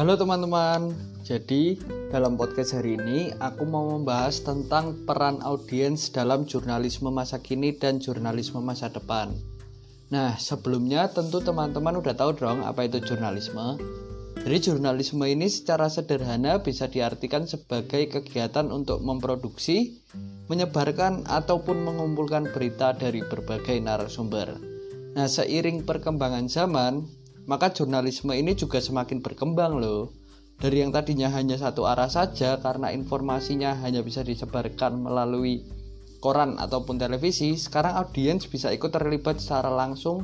Halo teman-teman, jadi dalam podcast hari ini aku mau membahas tentang peran audiens dalam jurnalisme masa kini dan jurnalisme masa depan. Nah, sebelumnya tentu teman-teman udah tahu dong apa itu jurnalisme. Jadi jurnalisme ini secara sederhana bisa diartikan sebagai kegiatan untuk memproduksi, menyebarkan ataupun mengumpulkan berita dari berbagai narasumber. Nah, seiring perkembangan zaman, maka jurnalisme ini juga semakin berkembang loh. Dari yang tadinya hanya satu arah saja karena informasinya hanya bisa disebarkan melalui koran ataupun televisi, sekarang audiens bisa ikut terlibat secara langsung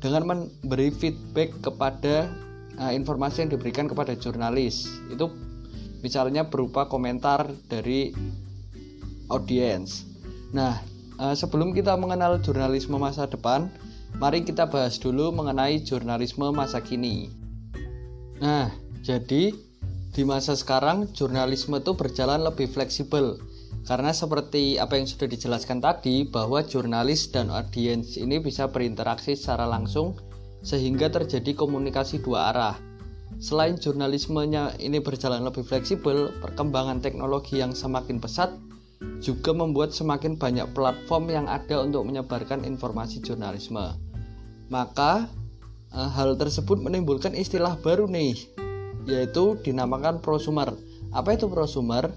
dengan memberi feedback kepada uh, informasi yang diberikan kepada jurnalis. Itu misalnya berupa komentar dari audiens. Nah, uh, sebelum kita mengenal jurnalisme masa depan, Mari kita bahas dulu mengenai jurnalisme masa kini. Nah, jadi di masa sekarang jurnalisme itu berjalan lebih fleksibel karena seperti apa yang sudah dijelaskan tadi bahwa jurnalis dan audiens ini bisa berinteraksi secara langsung sehingga terjadi komunikasi dua arah. Selain jurnalismenya ini berjalan lebih fleksibel, perkembangan teknologi yang semakin pesat juga membuat semakin banyak platform yang ada untuk menyebarkan informasi jurnalisme. Maka eh, hal tersebut menimbulkan istilah baru nih, yaitu dinamakan prosumer. Apa itu prosumer?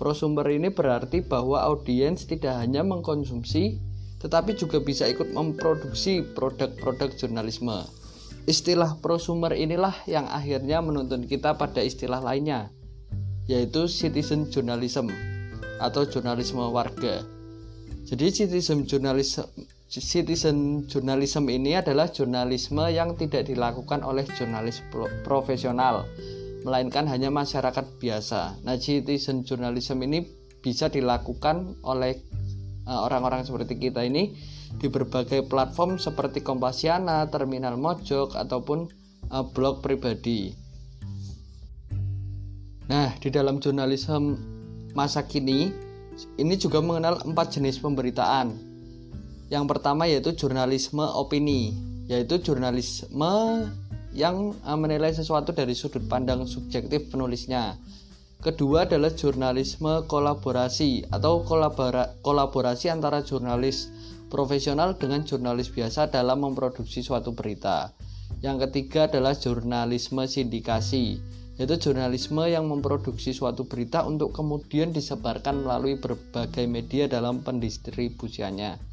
Prosumer ini berarti bahwa audiens tidak hanya mengkonsumsi, tetapi juga bisa ikut memproduksi produk-produk jurnalisme. Istilah prosumer inilah yang akhirnya menuntun kita pada istilah lainnya, yaitu citizen journalism atau jurnalisme warga. Jadi citizen journalism citizen journalism ini adalah jurnalisme yang tidak dilakukan oleh jurnalis profesional melainkan hanya masyarakat biasa. Nah, citizen journalism ini bisa dilakukan oleh eh, orang-orang uh, seperti kita ini di berbagai platform seperti Kompasiana, Terminal Mojok ataupun uh, blog pribadi. Nah, di dalam jurnalisme masa kini ini juga mengenal empat jenis pemberitaan. Yang pertama yaitu jurnalisme opini, yaitu jurnalisme yang eh, menilai sesuatu dari sudut pandang subjektif penulisnya. Kedua adalah jurnalisme kolaborasi atau kolabora kolaborasi antara jurnalis profesional dengan jurnalis biasa dalam memproduksi suatu berita. Yang ketiga adalah jurnalisme sindikasi, yaitu jurnalisme yang memproduksi suatu berita untuk kemudian disebarkan melalui berbagai media dalam pendistribusiannya.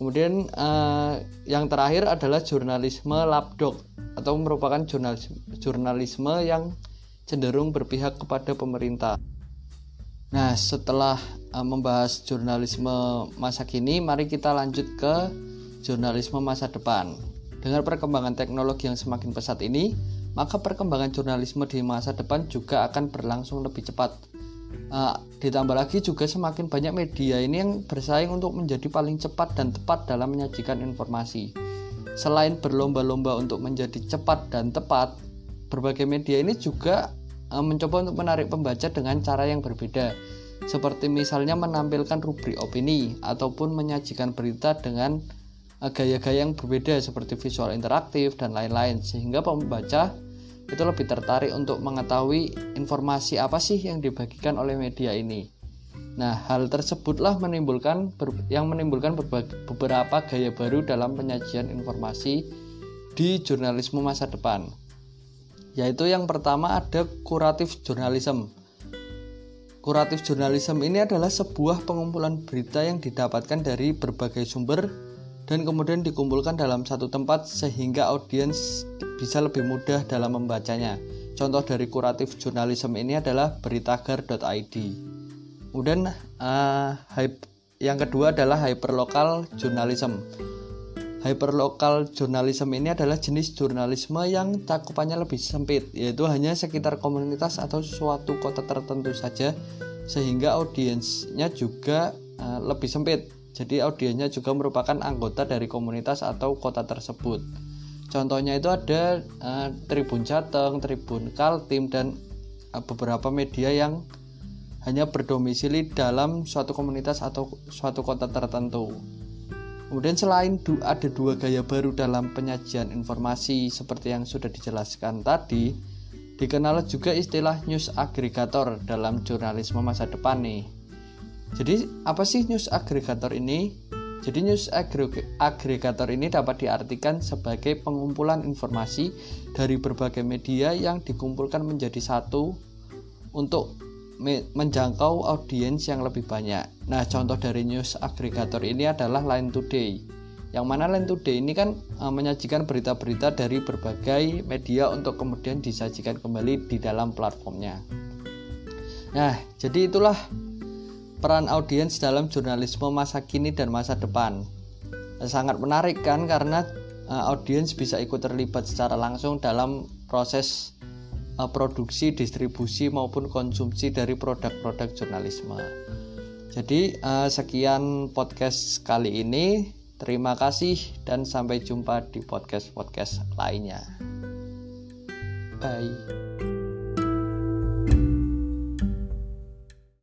Kemudian eh, yang terakhir adalah jurnalisme labdog atau merupakan jurnalisme, jurnalisme yang cenderung berpihak kepada pemerintah. Nah, setelah eh, membahas jurnalisme masa kini, mari kita lanjut ke jurnalisme masa depan. Dengan perkembangan teknologi yang semakin pesat ini, maka perkembangan jurnalisme di masa depan juga akan berlangsung lebih cepat. Uh, ditambah lagi juga semakin banyak media ini yang bersaing untuk menjadi paling cepat dan tepat dalam menyajikan informasi. Selain berlomba-lomba untuk menjadi cepat dan tepat, berbagai media ini juga uh, mencoba untuk menarik pembaca dengan cara yang berbeda. Seperti misalnya menampilkan rubrik opini ataupun menyajikan berita dengan gaya-gaya yang berbeda seperti visual interaktif dan lain-lain sehingga pembaca itu lebih tertarik untuk mengetahui informasi apa sih yang dibagikan oleh media ini. Nah, hal tersebutlah menimbulkan yang menimbulkan beberapa gaya baru dalam penyajian informasi di jurnalisme masa depan. Yaitu yang pertama ada kuratif journalism. Kuratif journalism ini adalah sebuah pengumpulan berita yang didapatkan dari berbagai sumber dan kemudian dikumpulkan dalam satu tempat sehingga audiens bisa lebih mudah dalam membacanya. Contoh dari kuratif jurnalisme ini adalah beritagar.id. Kemudian uh, yang kedua adalah hyperlocal journalism. Hyperlocal journalism ini adalah jenis jurnalisme yang cakupannya lebih sempit, yaitu hanya sekitar komunitas atau suatu kota tertentu saja, sehingga audiensnya juga uh, lebih sempit jadi audiensnya juga merupakan anggota dari komunitas atau kota tersebut. Contohnya itu ada uh, Tribun Jateng, Tribun Kaltim dan uh, beberapa media yang hanya berdomisili dalam suatu komunitas atau suatu kota tertentu. Kemudian selain du ada dua gaya baru dalam penyajian informasi seperti yang sudah dijelaskan tadi, dikenal juga istilah news aggregator dalam jurnalisme masa depan nih. Jadi apa sih news aggregator ini? Jadi news aggregator ini dapat diartikan sebagai pengumpulan informasi dari berbagai media yang dikumpulkan menjadi satu untuk menjangkau audiens yang lebih banyak. Nah, contoh dari news aggregator ini adalah Line Today. Yang mana Line Today ini kan e, menyajikan berita-berita dari berbagai media untuk kemudian disajikan kembali di dalam platformnya. Nah, jadi itulah peran audiens dalam jurnalisme masa kini dan masa depan. Sangat menarik kan karena uh, audiens bisa ikut terlibat secara langsung dalam proses uh, produksi, distribusi maupun konsumsi dari produk-produk jurnalisme. Jadi uh, sekian podcast kali ini. Terima kasih dan sampai jumpa di podcast-podcast lainnya. Bye.